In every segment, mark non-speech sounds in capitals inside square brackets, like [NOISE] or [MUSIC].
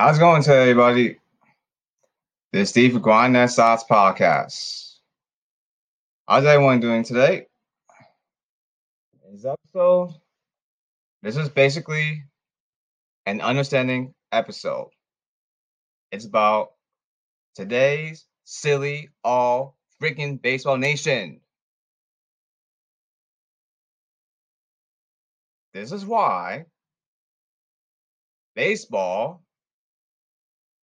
How's it going today, everybody? This is Steve for Grind That Podcast. How's everyone doing today? This episode, this is basically an understanding episode. It's about today's silly all freaking baseball nation. This is why baseball,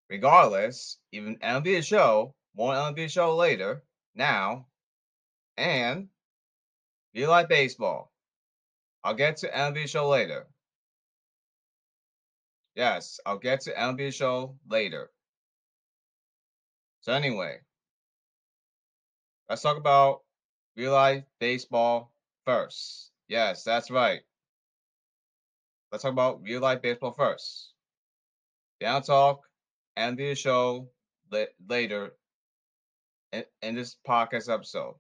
regardless, even MLB show, more MLB show later, now, and you like baseball. I'll get to MLB show later. Yes, I'll get to MLB show later. So anyway, let's talk about real life baseball first. Yes, that's right. Let's talk about real life baseball first. Down talk MLB show later in, this podcast episode.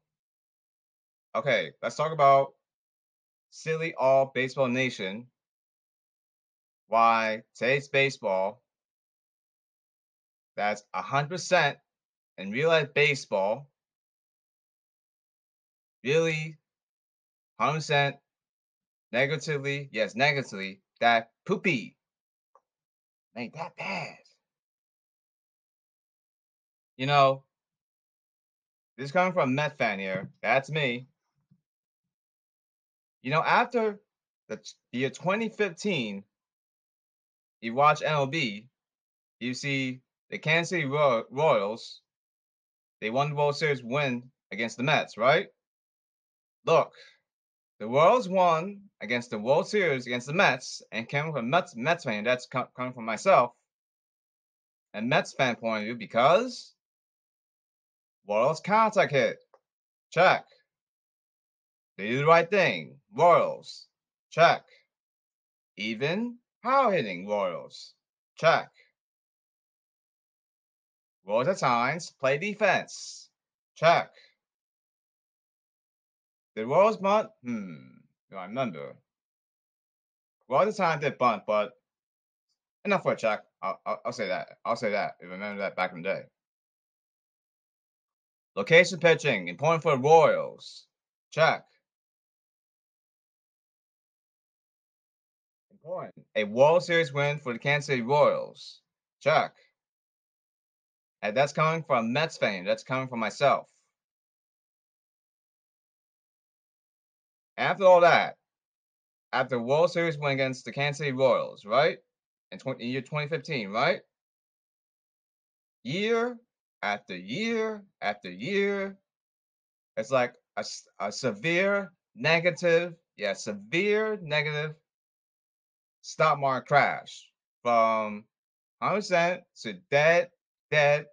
Okay, let's talk about silly all baseball nation. Why today's baseball that's a hundred percent in real life baseball really hundred percent negatively, yes, negatively, that poopy ain't that bad. You know, this is coming from a Met fan here. That's me. You know, after the, year 2015, you watch MLB, you see the Kansas City Royals, they won the World Series win against the Mets, right? Look, the Royals won against the World Series against the Mets, and coming from Mets Mets fan, that's coming from myself, and Mets fan point of view, because Royals contact hit, check. They do the right thing, Royals, check. Even power hitting Royals, check. Royals at times play defense, check. The Royals bunt? Hmm. Do I remember. Well, the time did bunt, but enough for a check. I'll, I'll, I'll say that. I'll say that. If I remember that back in the day. Location pitching, important for the Royals. Check. Important. A World Series win for the Kansas City Royals. Check. And that's coming from Mets fan. That's coming from myself. After all that, after World Series win against the Kansas City Royals, right? In, 20, in year 2015, right? Year after year after year, it's like a, a severe negative, yeah, severe negative stock market crash from 100% to dead, dead,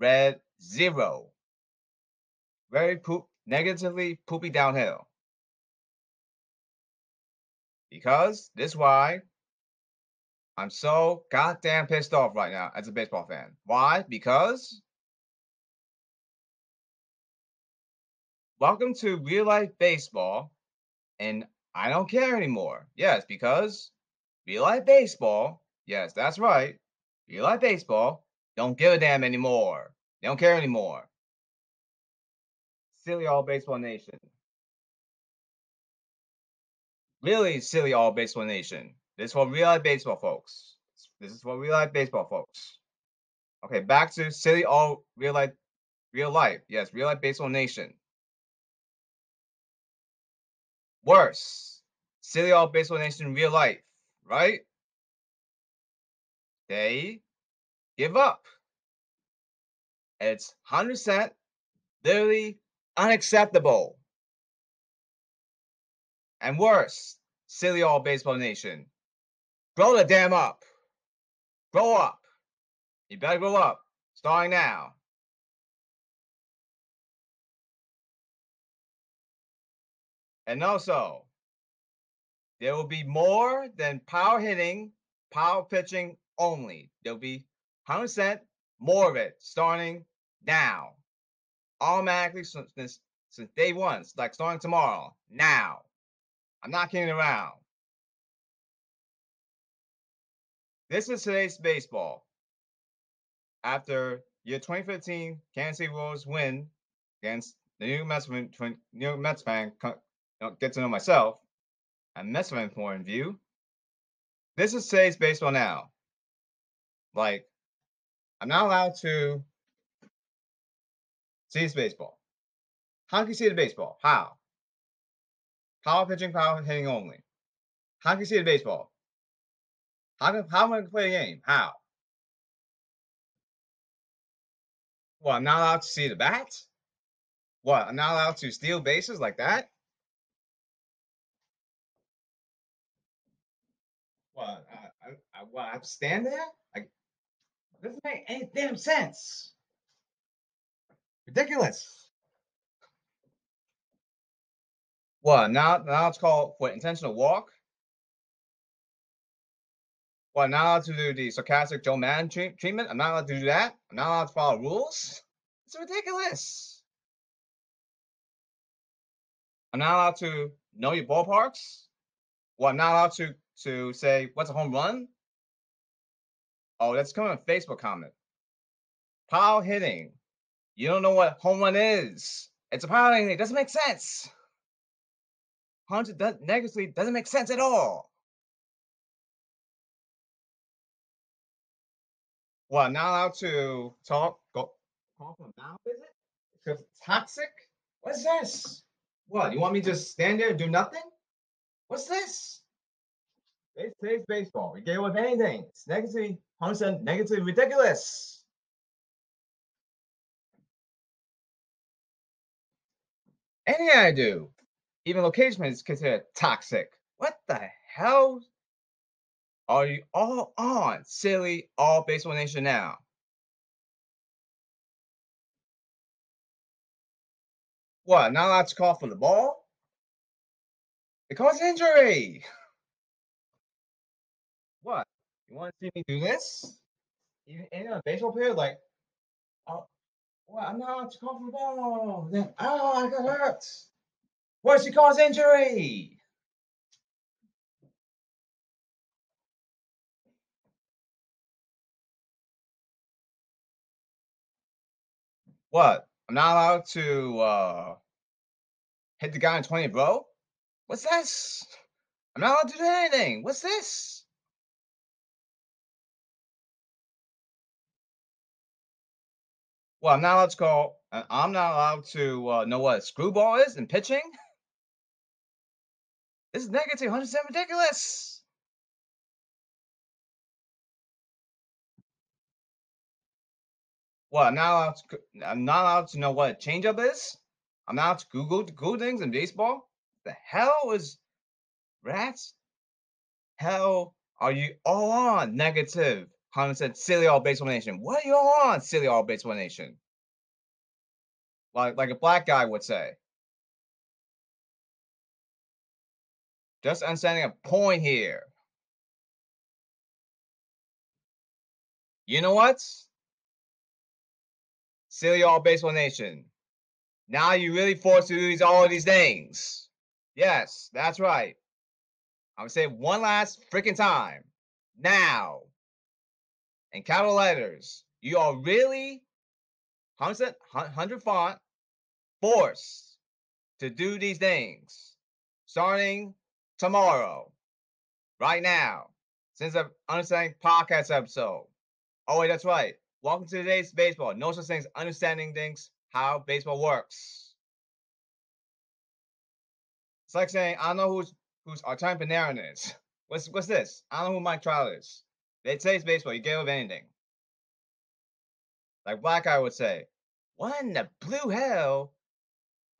red, zero. Very poop, negatively poopy downhill. Because this is why I'm so goddamn pissed off right now as a baseball fan. Why? Because welcome to real life baseball, and I don't care anymore. Yes, because real life baseball, yes, that's right. Real life baseball don't give a damn anymore. They don't care anymore. Silly all baseball nation really silly all baseball nation. This is for real life baseball folks. This is for real life baseball folks. Okay, back to silly all real life, real life. Yes, real life baseball nation. Worse, silly all baseball nation in real life, right? They give up. It's 100% literally unacceptable. And worse, silly all baseball nation. Grow the damn up. Grow up. You better grow up. Starting now. And also, there will be more than power hitting, power pitching only. There'll be 100% more of it starting now. Automatically since, since day one, like starting tomorrow, now. I'm not kidding around. This is today's baseball. after year 2015 Kansas City Royals win against the New York Mets New York Mets fan, get to know myself, a Mets my of view. This is today's baseball now. Like, I'm not allowed to see this baseball. How can you see the baseball? How? Power pitching, power hitting only. How can you see the baseball? How can how am I going to play a game? How? Well, I'm not allowed to see the bats? What? I'm not allowed to steal bases like that? I, I, I, stand there? Like, doesn't make any damn sense. Ridiculous. What? Now, now it's called for Intentional walk. What? now to do the sarcastic Joe Maddon treat, treatment. I'm not allowed to do that. I'm not allowed to follow rules. It's ridiculous. I'm not allowed to know your ballparks. Well, I'm not allowed to to say what's a home run. Oh, that's coming on Facebook comment. Power hitting. You don't know what home run is. It's a power hitting. It doesn't make sense. Hunter does, negatively doesn't make sense at all. Well, not allowed to talk. Go talk from now, is it? Because toxic. What's this? What? You want me to just stand there and do nothing? What's this? It's baseball. We get with anything. It's negatively, 100% negatively ridiculous. Any I do, even location is considered toxic. What the hell are you all on, silly all baseball nation now? What? Not allowed to call for the ball? It caused injury. [LAUGHS] What? You want to see me do this? Even any other baseball player, like, oh, well, I'm not call for the ball. Then, oh, I got hurt. What's she cause injury? What? I'm not allowed to uh, hit the guy in 20, bro? What's this? I'm not allowed to do anything. What's this? Well, I'm not allowed to call. uh, I'm not allowed to uh, know what a screwball is in pitching. This is negative 100% ridiculous. Well, I'm not allowed to. c- I'm not allowed to know what a changeup is. I'm not allowed to Google Google things in baseball. The hell is rats? Hell are you all on negative? Hunter said, "Silly all baseball nation." What are you all on, silly all baseball nation? Like like a black guy would say. Just understanding a point here. You know what? Silly all baseball nation. Now you really forced to do these all of these things. Yes, that's right. I'm gonna say it one last freaking time. Now. In capital letters, you are really 100, 100 font forced to do these things starting tomorrow, right now, since the Understanding Podcast episode. Oh, wait, that's right. Welcome to today's baseball. No such thing as understanding things, how baseball works. It's like saying, I don't know who's who's Artemi Panarin is. What's what's this? I don't know who Mike Trout is. They say it's baseball. You get with anything. Like Black Guy would say, what in the blue hell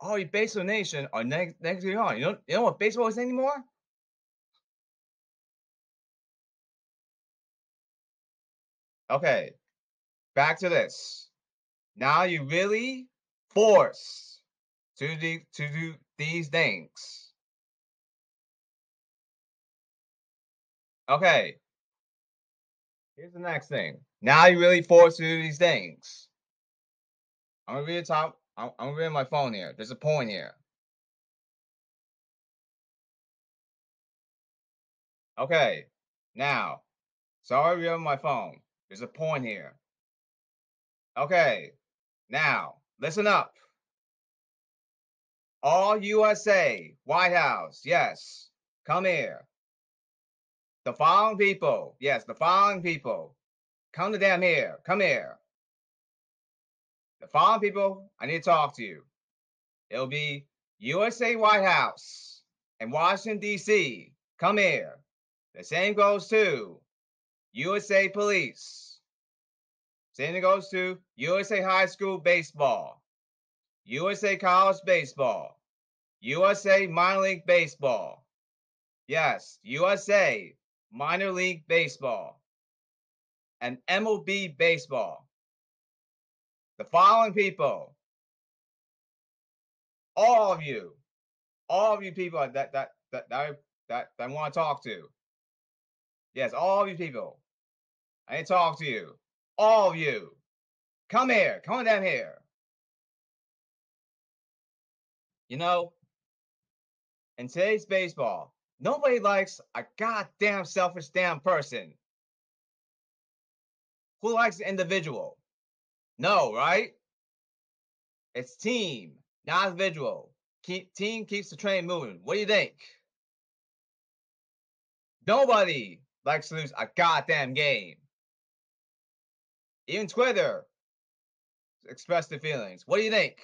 all you baseball nation are neg- negatively on? You know, you know what baseball is anymore? Okay, back to this. Now you really force to do to do these things. Okay. Here's the next thing. Now you really forced to do these things. I'm gonna read the top. I'm, I'm my phone here. There's a point here. Okay. Now, sorry, read on my phone. There's a point here. Okay, now listen up. All USA, White House, yes, come here. The following people, yes, the following people, come to damn here, come here. The following people, I need to talk to you. It'll be USA White House and Washington, D.C. Come here. The same goes to USA Police. Same goes to USA High School Baseball. USA College Baseball, USA Minor League Baseball. Yes, USA Minor League Baseball and MLB Baseball. The following people, all of you, all of you people that that that that that, that, that I want to talk to. Yes, all of you people. I need to talk to you. All of you. Come here. Come on down here. You know, in today's baseball, nobody likes a goddamn selfish damn person. Who likes the individual? No, right? It's team, not individual. Keep, team keeps the train moving. What do you think? Nobody likes to lose a goddamn game. Even Twitter expressed their feelings. What do you think?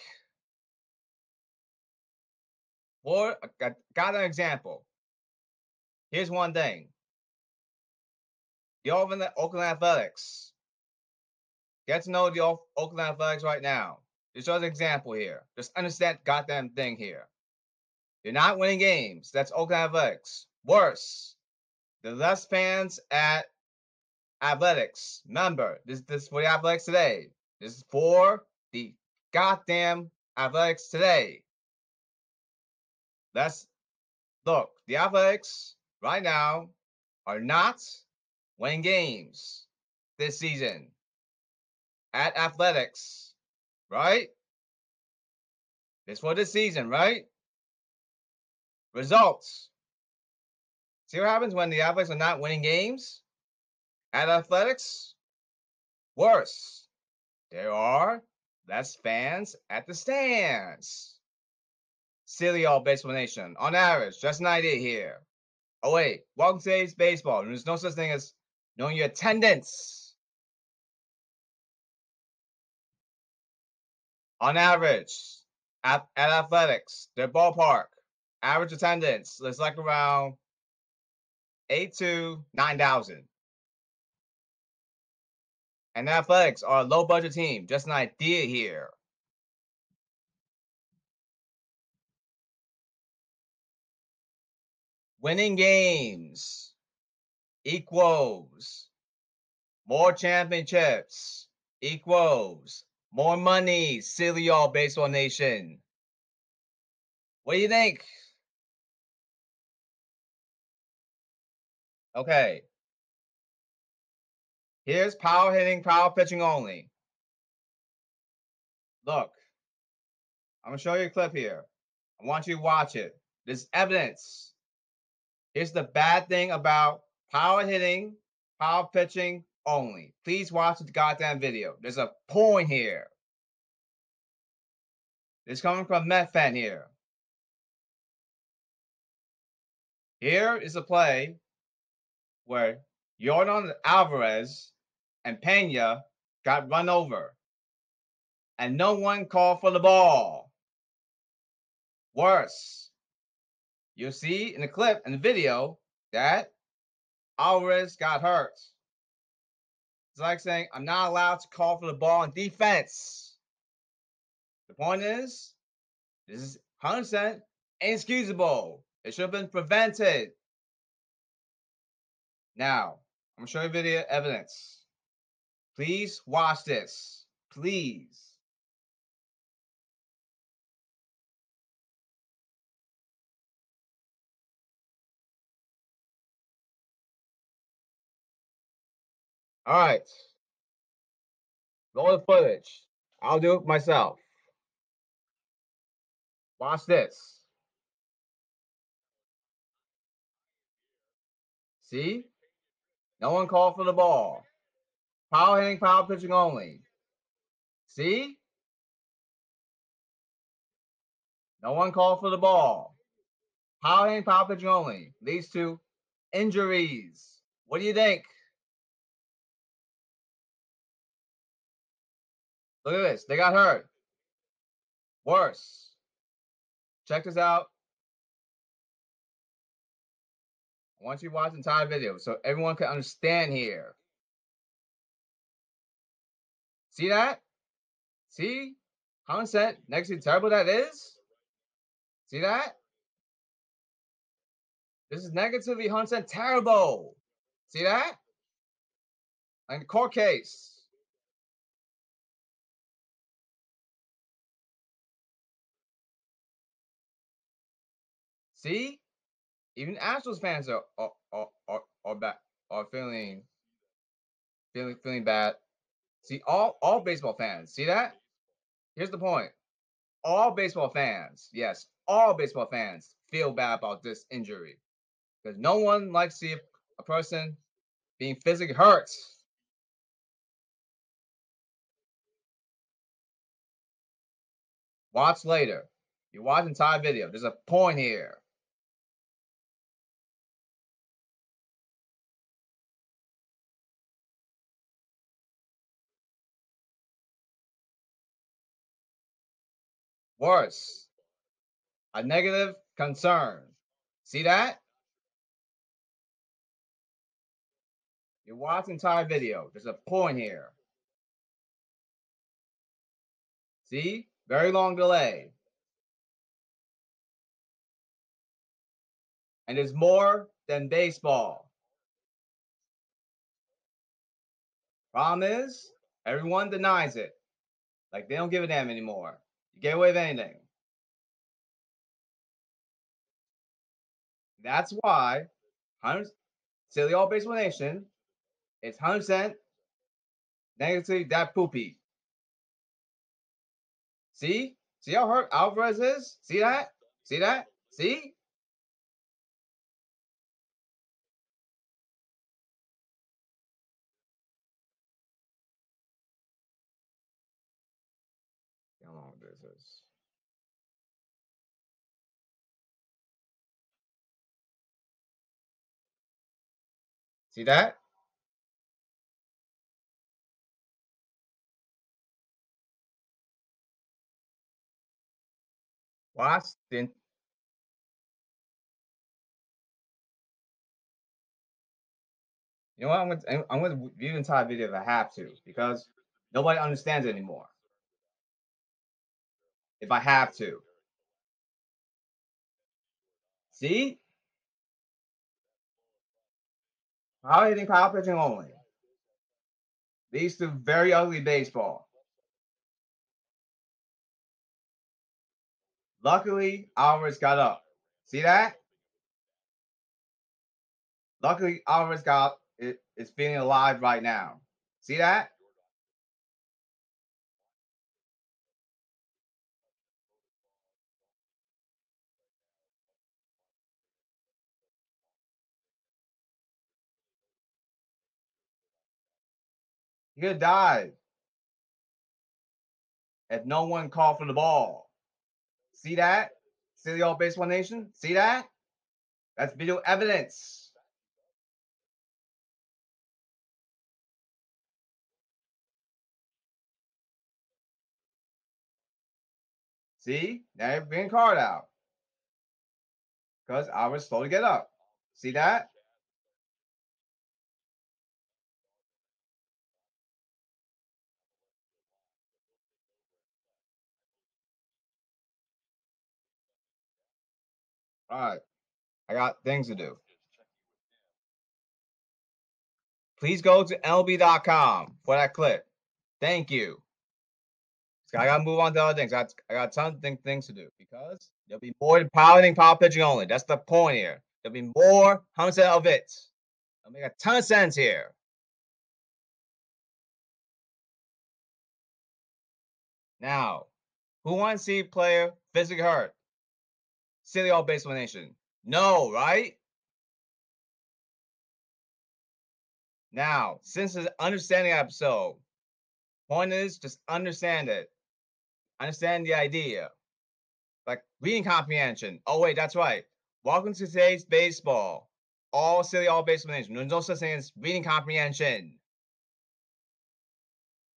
For got, got an example. Here's one thing. The Oakland, Athletics. Get to know the Oakland Athletics right now. Just as an example here. Just understand goddamn thing here. You're not winning games. That's Oakland Athletics. Worse, the less fans at athletics. Remember, this, this is for the athletics today. This is for the goddamn athletics today. Let's look. The athletics right now are not winning games this season at athletics, right? This for this season, right? Results. See what happens when the athletics are not winning games? At athletics, worse. There are less fans at the stands. Silly baseball nation. On average, just an idea here. Oh wait, welcome to today's baseball. There's no such thing as knowing your attendance. On average, at, at athletics, their ballpark, average attendance is like around eight to nine thousand. And athletics are a low budget team. Just an idea here. Winning games equals more championships equals more money, silly y'all baseball nation. What do you think? Okay. Here's power hitting, power pitching only. Look, I'm gonna show you a clip here. I want you to watch it. There's evidence. Here's the bad thing about power hitting, power pitching only. Please watch the goddamn video. There's a point here. It's coming from Met fan here. Here is a play where Jordan Alvarez and Pena got run over. And no one called for the ball. Worse, you'll see in the clip in the video that Alvarez got hurt. It's like saying, I'm not allowed to call for the ball in defense. The point is, this is 100% inexcusable. It should have been prevented. Now, I'm going to show you video evidence. Please watch this. Please. All right. Roll the footage. I'll do it myself. Watch this. See? No one called for the ball. Power hitting, power pitching only. See? No one called for the ball. Power hitting, power pitching only leads to injuries. What do you think? Look at this. They got hurt. Worse. Check this out. I want you to watch the entire video so everyone can understand here. See that? See how negatively terrible that is? See that? This is negatively 100% terrible. See that? And court case. See? Even Astros fans are are are are, back are feeling feeling feeling bad. See all all baseball fans. See that? Here's the point. All baseball fans, yes, all baseball fans feel bad about this injury because no one likes to see a person being physically hurt. Watch later. You watch entire video. There's a point here. Worse, a negative concern. See that? You watch the entire video. There's a point here. See? Very long delay. And there's more than baseball. Problem is, everyone denies it. Like they don't give a damn anymore. Get away with anything. That's why, silly all baseball nation, it's 100% negatively that poopy. See? See how hurt Alvarez is? See that? See that? See? See that? The You know what? I'm to I'm to view the entire video if I have to because nobody understands anymore. If I have to. See? Power hitting, power pitching only. Leads to very ugly baseball. Luckily, Alvarez got up. See that? Luckily, Alvarez got it, is feeling alive right now. See that? He could have died if no one called for the ball. See that? See the all baseball nation? See that? That's video evidence. See? Now you're bringing card out. Because I was slow to get up. See that? All right. I got things to do. Please go to lb.com for that clip. Thank you. I gotta move on to other things. I got, I got a ton of things to do because there'll be more than power pitching only. That's the point here. There'll be more hundred of it. It'll make a ton of sense here. Now, who wants to see player physically hurt? Silly all baseball nation. No, right? Now, since the understanding episode, Point is, just understand it. Understand the idea. Like reading comprehension. Oh, wait, that's right. Welcome to today's baseball. All silly, all baseball nation. There's thing as reading comprehension.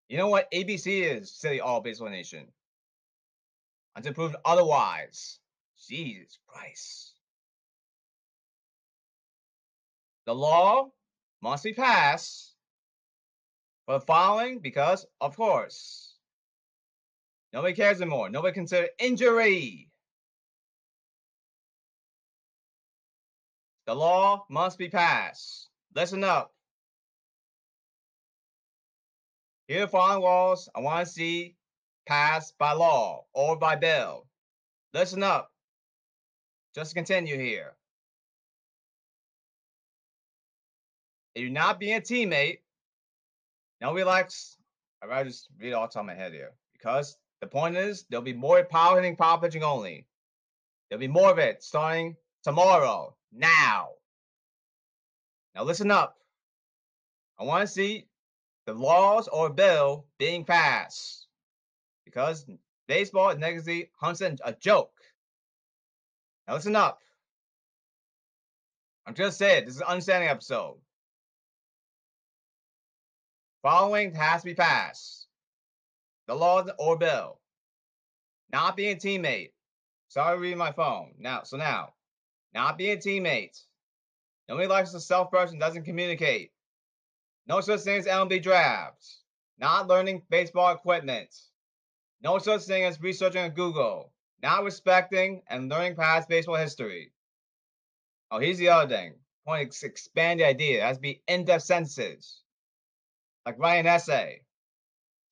You know what? ABC is silly, all baseball nation. Until proved otherwise. Jesus Christ. The law must be passed for following because, of course, nobody cares anymore. Nobody consider injury. The law must be passed. Listen up. Here are following laws I want to see passed by law or by bill. Listen up. Just to continue here. If you're not being a teammate, now relax. I'd rather just read all top of my head here. Because the point is, there'll be more power hitting, power pitching only. There'll be more of it starting tomorrow, now. Now listen up. I want to see the laws or bill being passed. Because baseball is negatively hunting a joke. Now listen up. I'm just saying, this is an understanding episode. Following has to be passed. The law or bill. Not being teammate. Sorry, reading my phone. Now, so now, not being teammate. Nobody likes a self person doesn't communicate. No such thing as MLB drafts. Not learning baseball equipment. No such thing as researching on Google. Not respecting and learning past baseball history. Oh, here's the other thing. Want to expand the idea. It has to be in-depth sentences like write an essay.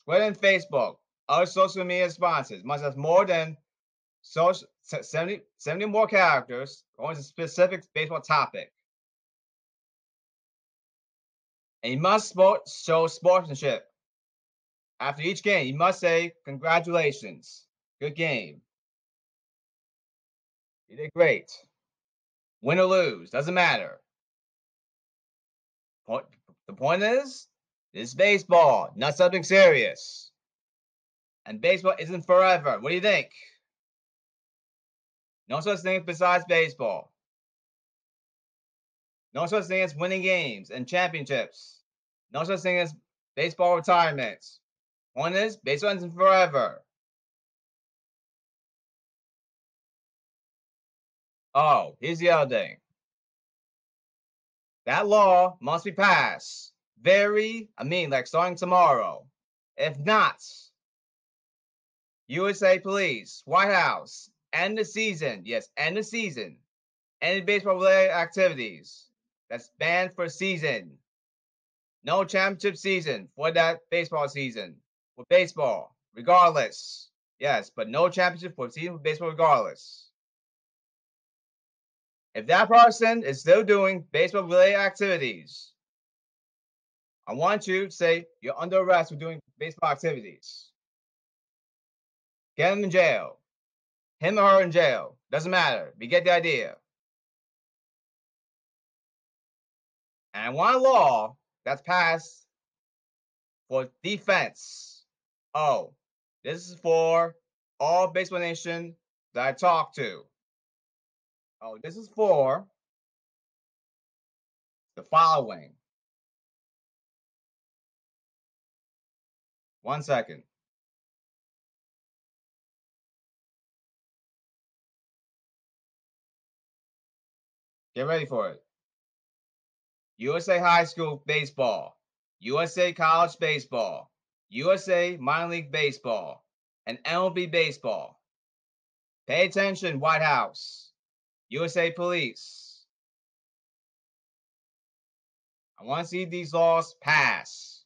Twitter and Facebook, other social media sponsors must have more than social, 70, 70 more characters going to specific baseball topic. And you must sport, show sportsmanship. After each game, you must say, Congratulations, good game. You did great. Win or lose, doesn't matter. Point, the point is, this is baseball, not something serious. And baseball isn't forever. What do you think? No such thing besides baseball. No such thing as winning games and championships. No such thing as baseball retirements. One is baseball isn't forever. Oh, here's the other thing. That law must be passed very, I mean, like starting tomorrow. If not, USA Police, White House, end the season. Yes, end the season. Any baseball related activities. That's banned for season. No championship season for that baseball season. For baseball, regardless. Yes, but no championship for season for baseball regardless. If that person is still doing baseball related activities, I want you to say you're under arrest for doing baseball activities. Get him in jail. Him or her in jail. Doesn't matter. We get the idea. And I want a law that's passed for defense. Oh, this is for all baseball nation that I talk to. Oh, this is for the following One second. Get ready for it. USA High School Baseball, USA College Baseball, USA Minor League Baseball, and MLB Baseball. Pay attention, White House, USA Police. I want to see these laws pass.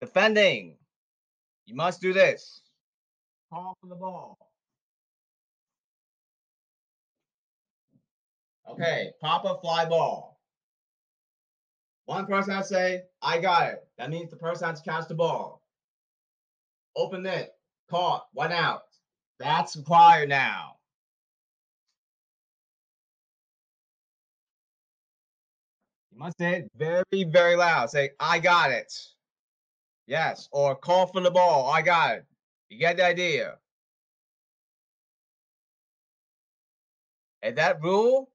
Defending. You must do this. Call for the ball. Okay, pop a fly ball. One person has to say, I got it. That means the person has to catch the ball. Open it. Caught. One out. That's required now. You must say it very, very loud. Say, I got it. Yes. Or call for the ball. I got it. You get the idea. And that rule,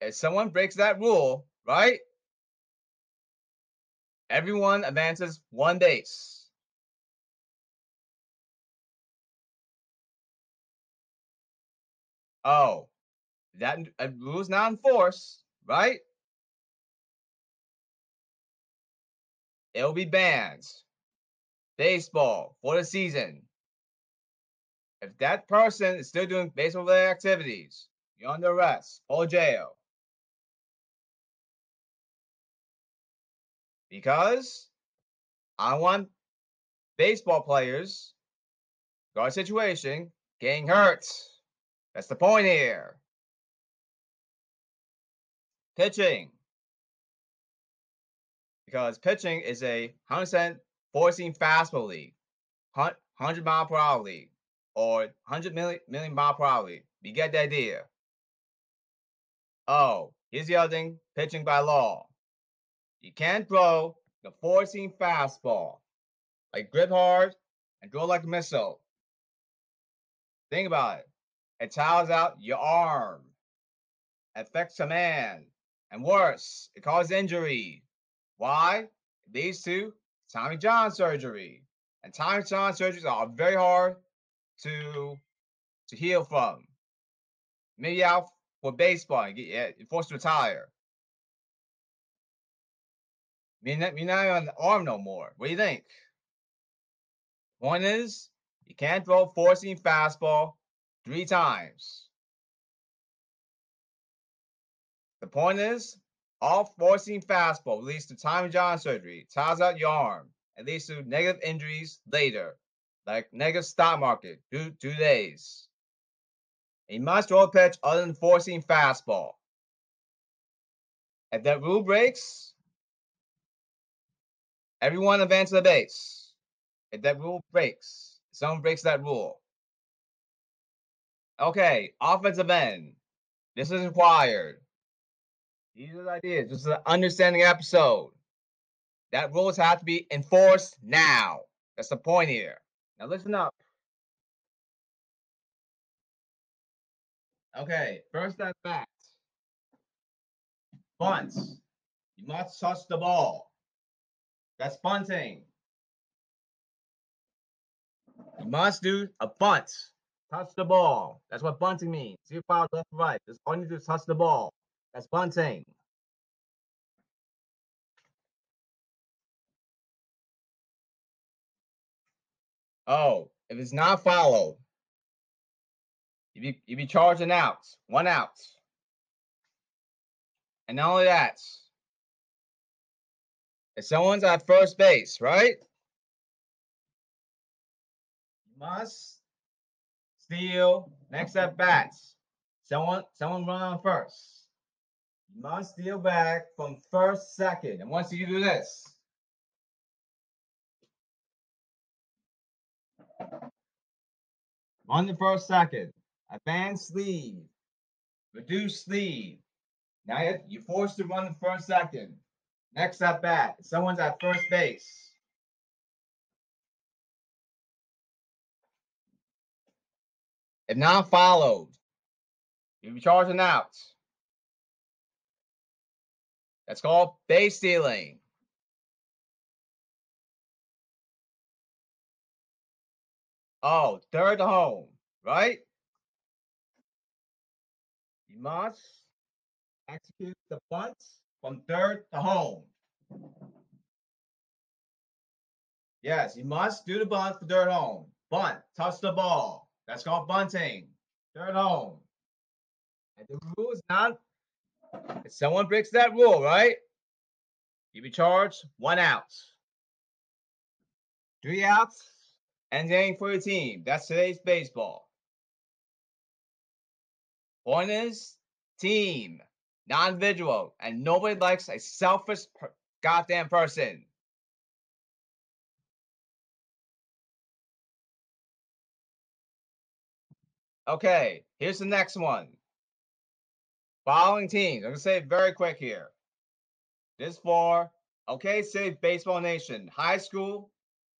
if someone breaks that rule, right? Everyone advances one base. Oh, that uh, rule is not enforced, right? It'll be banned. Baseball for the season. If that person is still doing baseball related activities, you're under arrest or jail. Because I want baseball players, guard situation, getting hurt. That's the point here. Pitching. Because pitching is a 100% four seam fastball league, 100 mile per hour league, or 100 million, million mile per hour league. You get the idea. Oh, here's the other thing pitching by law. You can't throw the seam fastball, like grip hard and throw like a missile. Think about it. It tires out your arm, affects a man, and worse, it causes injury. Why? These two, Tommy John surgery. And Tommy John surgeries are very hard to to heal from. Maybe out for baseball, and get forced to retire. You're not, you're not on the arm no more. What do you think? Point is, you can't throw four seam fastball three times. The point is, all four seam fastball leads to Tommy John surgery, ties out your arm, and leads to negative injuries later, like negative stock market, two, two days. You must a pitch other than four seam fastball. If that rule breaks, everyone advances the base. If that rule breaks, someone breaks that rule. Okay, offensive end. This is required. These are the ideas. This is an understanding episode. That rules have to be enforced now. That's the point here. Now listen up. Okay, first at bat. Bunts. You must touch the ball. That's bunting. You must do a bunt. Touch the ball. That's what bunting means. You foul left right. Just all you need to do is touch the ball. That's bunting. Oh, if it's not followed, you be you be charging out, one out. And not only that, if someone's at first base, right? Must steal next at bats. Someone someone run on first must steal back from first second. And once you do this, on the first second, advance lead, reduce lead. Now you're forced to run the first second. Next at bat, someone's at first base. If not followed, you'll be charging out. That's called base stealing. Oh, third home, right? You must execute the bunt from third to home. Yes, you must do the bunt for third home. Bunt, touch the ball. That's called bunting. Third home. And the rule is not if someone breaks that rule, right? You be charged one out. Three outs and game for your team. That's today's baseball. Point is team, non individual, and nobody likes a selfish per- goddamn person. Okay, here's the next one. Following teams. I'm gonna say very quick here. This for okay, say baseball nation, high school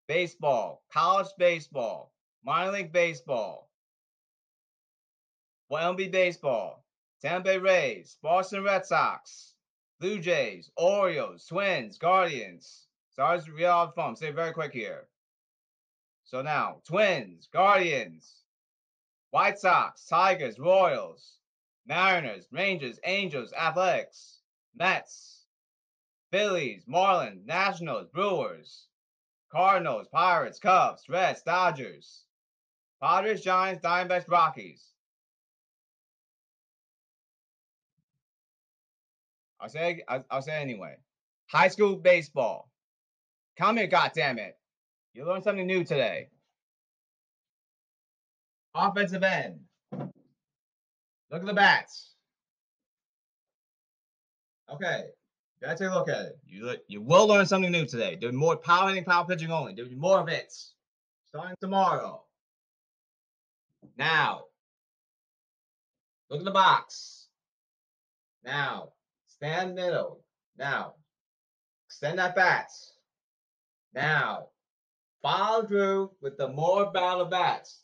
baseball, college baseball, minor league baseball, MLB baseball, Tampa Bay Rays, Boston Red Sox, Blue Jays, Orioles, Twins, Guardians. Sorry, the phone. Say very quick here. So now, Twins, Guardians, White Sox, Tigers, Royals, Mariners, Rangers, Angels, Athletics, Mets, Phillies, Marlins, Nationals, Brewers, Cardinals, Pirates, Cubs, Reds, Dodgers, Padres, Giants, Diamondbacks, Rockies. I'll say I'll, I'll say anyway. High school baseball. Come here, goddammit. You learned something new today. Offensive end. Look at the bats. Okay, gotta take a look at it. You you will learn something new today. There'll more power hitting, power pitching only. There'll more of it starting tomorrow. Now, look at the box. Now, stand middle. Now, extend that bat. Now, follow through with the more battle bats.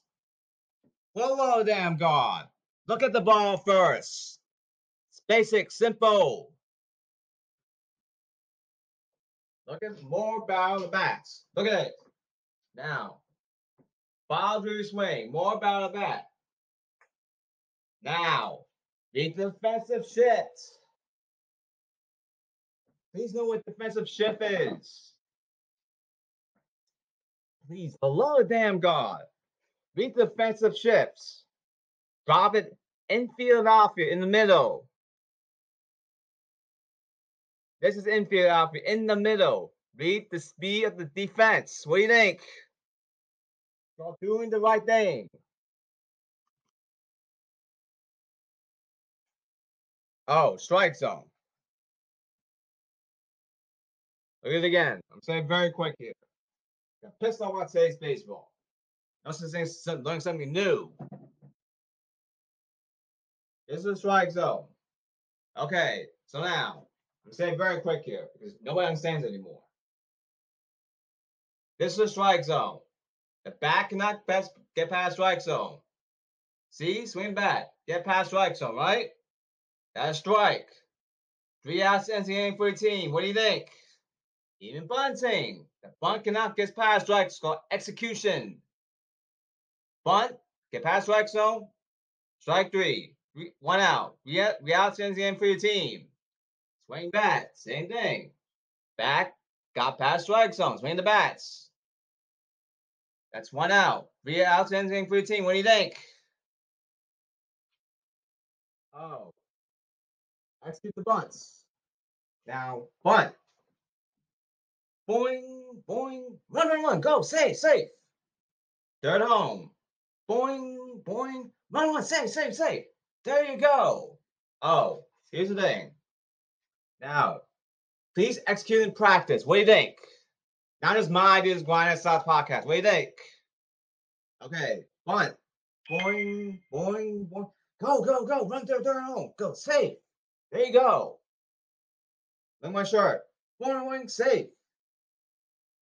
Hello, damn God. Look at the ball first. It's basic, simple. Look at more barrel of bats. Look at it. Now, follow through swing. More barrel of bat. Now, the defensive shift. Please know what defensive shift is. Please, the love damn God. Read defensive shifts. Drop it in Philadelphia in the middle. This is in Philadelphia in the middle. Read the speed of the defense. What do you think? Start doing the right thing. Oh, strike zone. Look at it again. I'm saying very quick here. Off about today's baseball. Such thing as learning something new. This is a strike zone. Okay, so now I'm saying very quick here because nobody understands anymore. This is a strike zone. The back cannot get past strike zone. See, swing back, get past strike zone, right? That's strike. Three outs the inning for the team. What do you think? Even bunting. The bunt cannot get past strike. It's called execution. Bunt, get past strike zone. Strike three. One out. Three, three outs ends the inning for your team. Swing bat, same thing. Back, got past strike zone. Swing the bats. That's one out. Ends the inning for your team. What do you think? Oh. Execute the bunts. Now, bunt. Boing, boing, run, run, run, go, safe, safe. Third home. Boing, boing, run, run, safe, safe, safe. There you go. Oh, here's the thing. Now, please execute in practice. What do you think? Not just my ideas, Grind South podcast. What do you think? Okay, bunt. Boing, boing, boing. Go, go, go. Run third, third home. Go, safe. There you go. Look my shirt. Boing, boing, safe.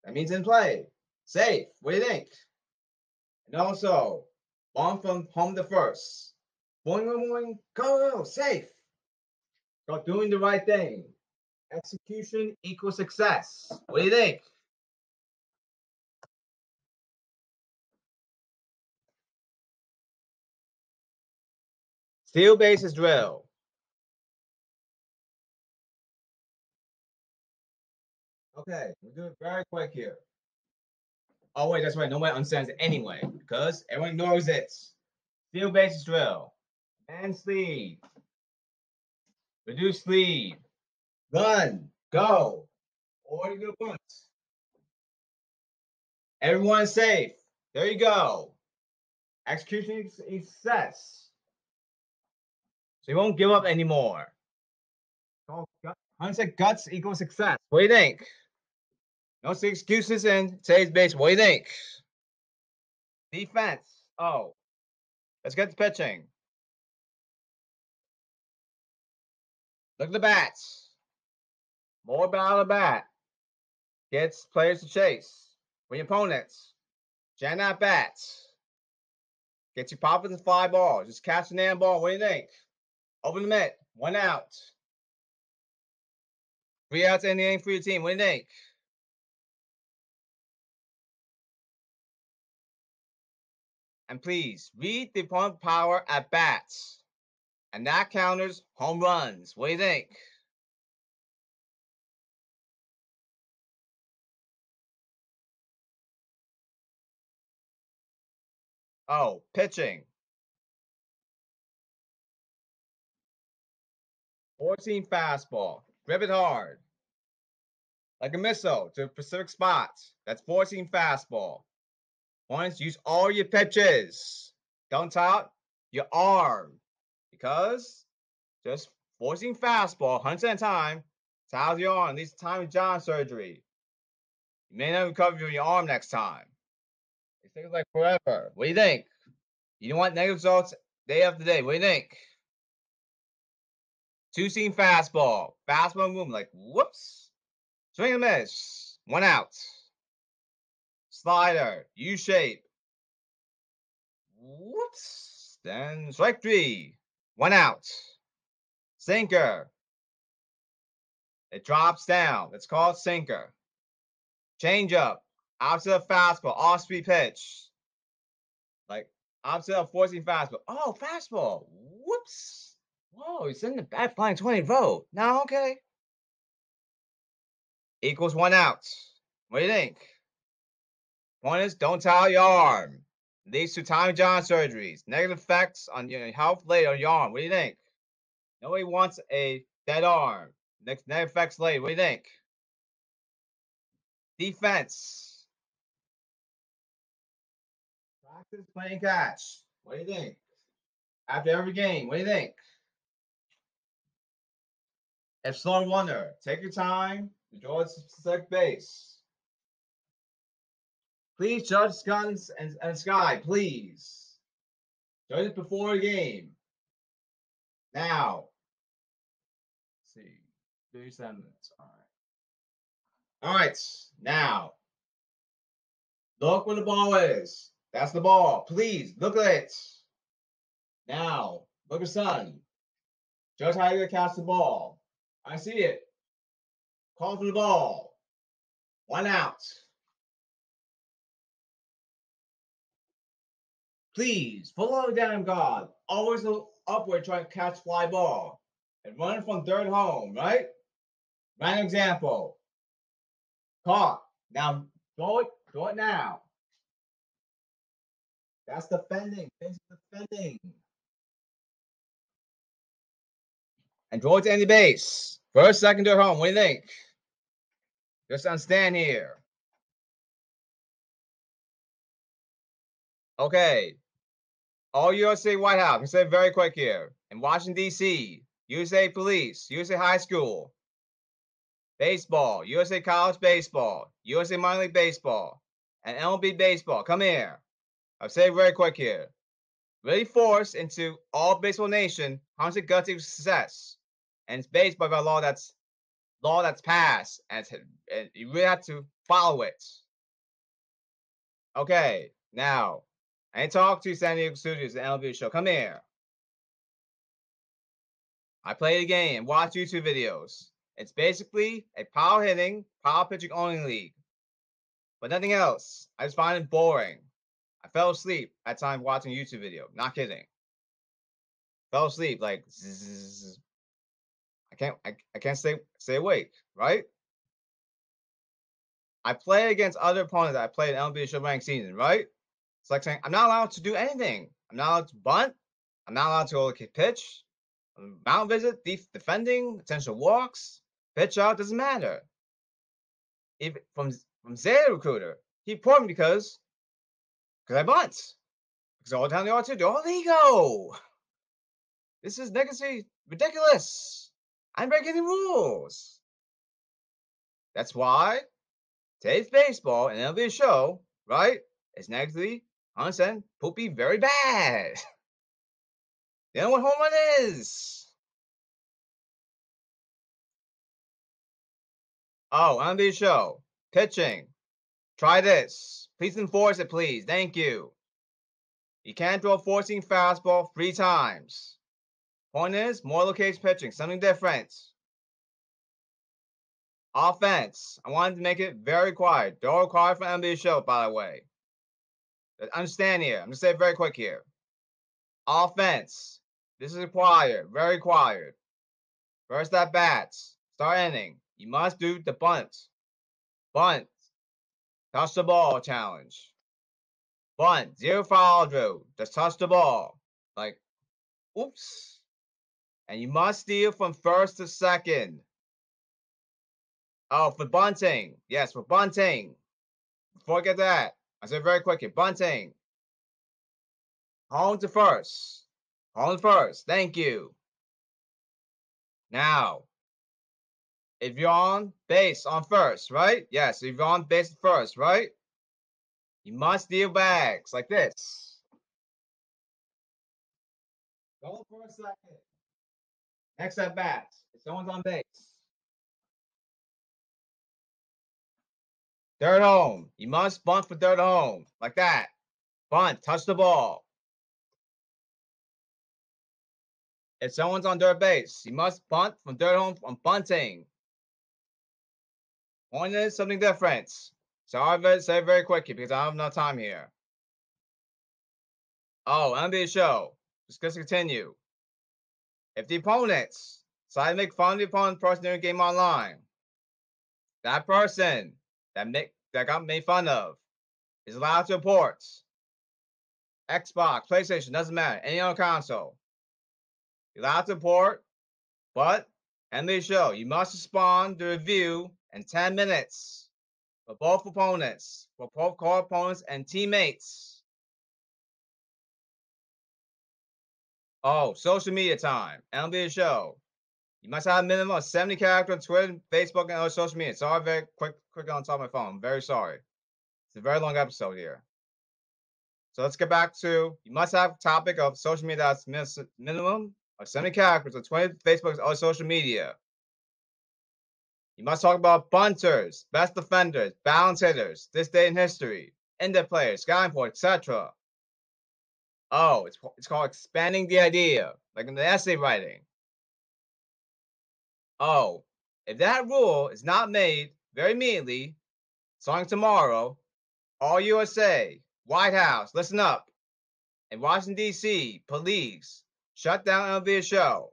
That means in play. Safe. What do you think? And also, one from home the first. Boing, boing, boing. Go, go, safe. Start doing the right thing. Execution equals success. What do you think? Steal bases drill. Okay, we'll do it very quick here. Oh wait, that's right. Nobody understands it anyway because everyone knows it. Steal bases drill. And sleeve. Reduce sleeve. Run. Go. Or you go bunts. Everyone's safe. There you go. Execution is success. So you won't give up anymore. Said guts equals success. What do you think? No excuses in today's base. What do you think? Defense. Oh, let's get to pitching. Look at the bats. More bat the bat. Gets players to chase. Win opponents. At bats. Get you popping the fly ball. Just catch the damn ball. What do you think? Open the mitt. One out. Three outs in the inning for your team. What do you think? And please read the opponent power at bats. And that counters home runs. What do you think? Oh, pitching. four seam fastball. Grip it hard. Like a missile to specific spots. That's four seam fastball. Points, use all your pitches. Don't tout your arm. Because just four seam fastball 100% time tells your arm. Least Tommy John surgery. You may not recover your arm next time. It takes like forever. What do you think? You don't want negative results day after day. What do you think? Two seam fastball. Fastball movement like whoops. Swing and miss. One out. Slider. U shape. Whoops. Then strike three. One out. Sinker. It drops down. It's called sinker. Change up. Opposite of fastball. Off speed pitch. Like opposite of four seam fastball. Oh, fastball. Whoops. Whoa, he's in the back flying 20 vote. Now, okay. Equals one out. What do you think? One is don't tie your arm. Leads to Tommy John surgeries. Negative effects on your health later on your arm. What do you think? Nobody wants a dead arm. Next negative effects later. What do you think? Defense. Practice playing catch. What do you think? After every game, what do you think? Epsilon Wonder, take your time draw a select base. Please judge guns and, and sky, please. Judge it before a game. Now. Let's see. 37 minutes. All right. All right. Now. Look where the ball is. That's the ball. Please look at it. Now. Look at sun. Judge how you're going to catch the ball. I see it. Call for the ball. One out. Please follow the damn guard. Always look upward, try to catch fly ball. And run from third home, right? Random example. Caught. Now throw it, throw it now. That's defending. That's defending. And draw it to any base. First, second to home. What do you think? Just understand here. Okay. All USA White House. I'm say very quick here. In Washington, D.C., USA Police, USA High School, baseball, USA College Baseball, USA Minor League Baseball, and MLB Baseball. Come here. I'll say very quick here. Really force into all baseball nation, 100 gutsy success and it's based by a law that's law that's passed, and, and you really have to follow it. Okay, now I talk to San Diego Studios, the MLB show. Come here. I play the game, watch YouTube videos. It's basically a power hitting, power pitching only league, but nothing else. I just find it boring. I fell asleep at time watching YouTube video. Not kidding. Fell asleep like zzz, I can't I, I can't stay stay awake, right? I play against other opponents I played in MLB Show Rank season, right? It's like saying I'm not allowed to do anything. I'm not allowed to bunt. I'm not allowed to go at pitch, um, mound visit, def- defending, potential walks, pitch out doesn't matter. If from from Zeta Recruiter, he put me because because I bunt. Because all down the time they are too, they're all ego. This is legacy ridiculous. I'm breaking the rules. That's why today's baseball and MLB show, right, is negatively, 100% poopy very bad. [LAUGHS] you know what home run is? Oh, on the show. Pitching. Try this. Please enforce it, please. Thank you. You can't throw a four seam fastball three times. Point is, more location pitching, something different. Offense. I wanted to make it very quiet. Don't require for NBA show, by the way. Understand here. I'm gonna say it very quick here. Offense. This is required. Very required. First at bats. Start inning. You must do the bunt. Bunt. Touch the ball challenge. Bunt. Zero foul drill. Just touch the ball. Like, oops. And you must steal from first to second. Oh, for bunting. Yes, for bunting. Before I get that, I said very quickly. Bunting. Home to first. Home first. Thank you. Now, if you're on base on first, right? Yes, if you're on base first, right? You must deal bags like this. Go for a second. Next at bat. If someone's on base. Third home. You must bunt for third home. Like that. Bunt. Touch the ball. If someone's on third base, you must bunt from third home on bunting. Point is something different. So I'll say very quickly because I have no time here. Oh, NBA show. Just let's continue. If the opponents decide to make fun of the opponent person during game online, that person that make that got made fun of is allowed to report. Xbox, PlayStation, doesn't matter, any other console. You're allowed to report, but end the show. You must respond to review in 10 minutes for both opponents, for both core opponents and teammates. Oh, social media time. NBA show. You must have a minimum of 70 characters on Twitter, Facebook, and other social media. Sorry, very quick, quick on top of my phone. I'm very sorry. It's a very long episode here. So let's get back to you must have topic of social media that's minimum of 70 characters on Twitter, Facebook, or social media. You must talk about bunters, best defenders, balance hitters, this day in history, indie players, sky point, etc. Oh, it's, it's called expanding the idea, like in the essay writing. Oh, if that rule is not made very immediately, starting tomorrow, all USA, White House, listen up. In Washington, D.C., police shut down MLB show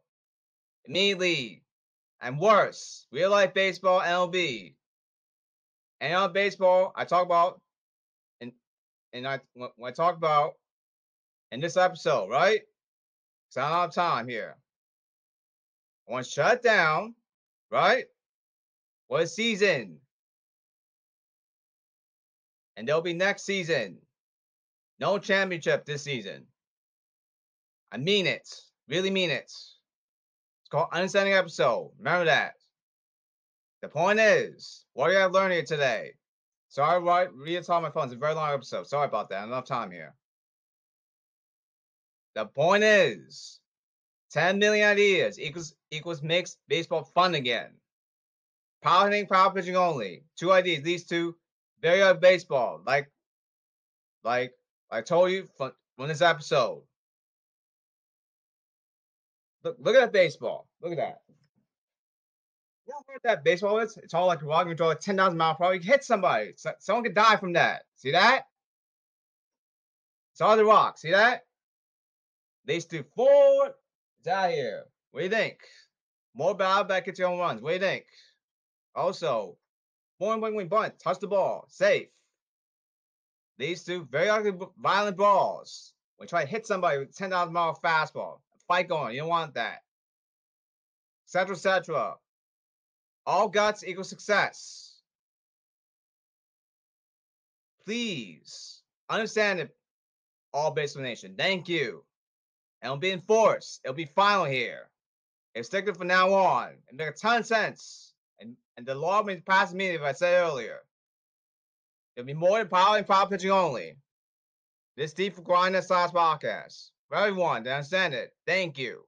immediately. And worse, real life baseball, MLB. And on baseball, I talk about, and and I when I talk about in this episode, right? Because I don't have time here. One shut down, right? What season? And there'll be next season. No championship this season. I mean it. Really mean it. It's called Understanding Episode. Remember that. The point is, what do you learned here today? Sorry, right? Read all my phone. It's a very long episode. Sorry about that. Enough time here. The point is, 10 million ideas equals equals makes baseball fun again. Power hitting, power pitching only. Two ideas These two very good baseball. Like, like I told you from, this episode. Look, look at that baseball. Look at that. You know what that baseball is? It's all like. You throw a 10,000 mile per hour. You hit somebody. So, someone could die from that. See that? It's all the rock. See that? Leads to four out here. What do you think? More bad back at your own runs. What do you think? Also, one wing wing bunt, touch the ball, safe. These two very ugly, violent balls. When you try to hit somebody with 10,000 mile fastball, fight going. You don't want that. Etc. Etc. All guts equal success. Please understand it, all baseball nation. Thank you and it'll be enforced. It'll be final here. Sticking from now on. It makes a ton of sense. And and the law be passed immediately, if I said earlier. It'll be more than power and power pitching only. This deep for grinding size podcast. For everyone to understand it, thank you.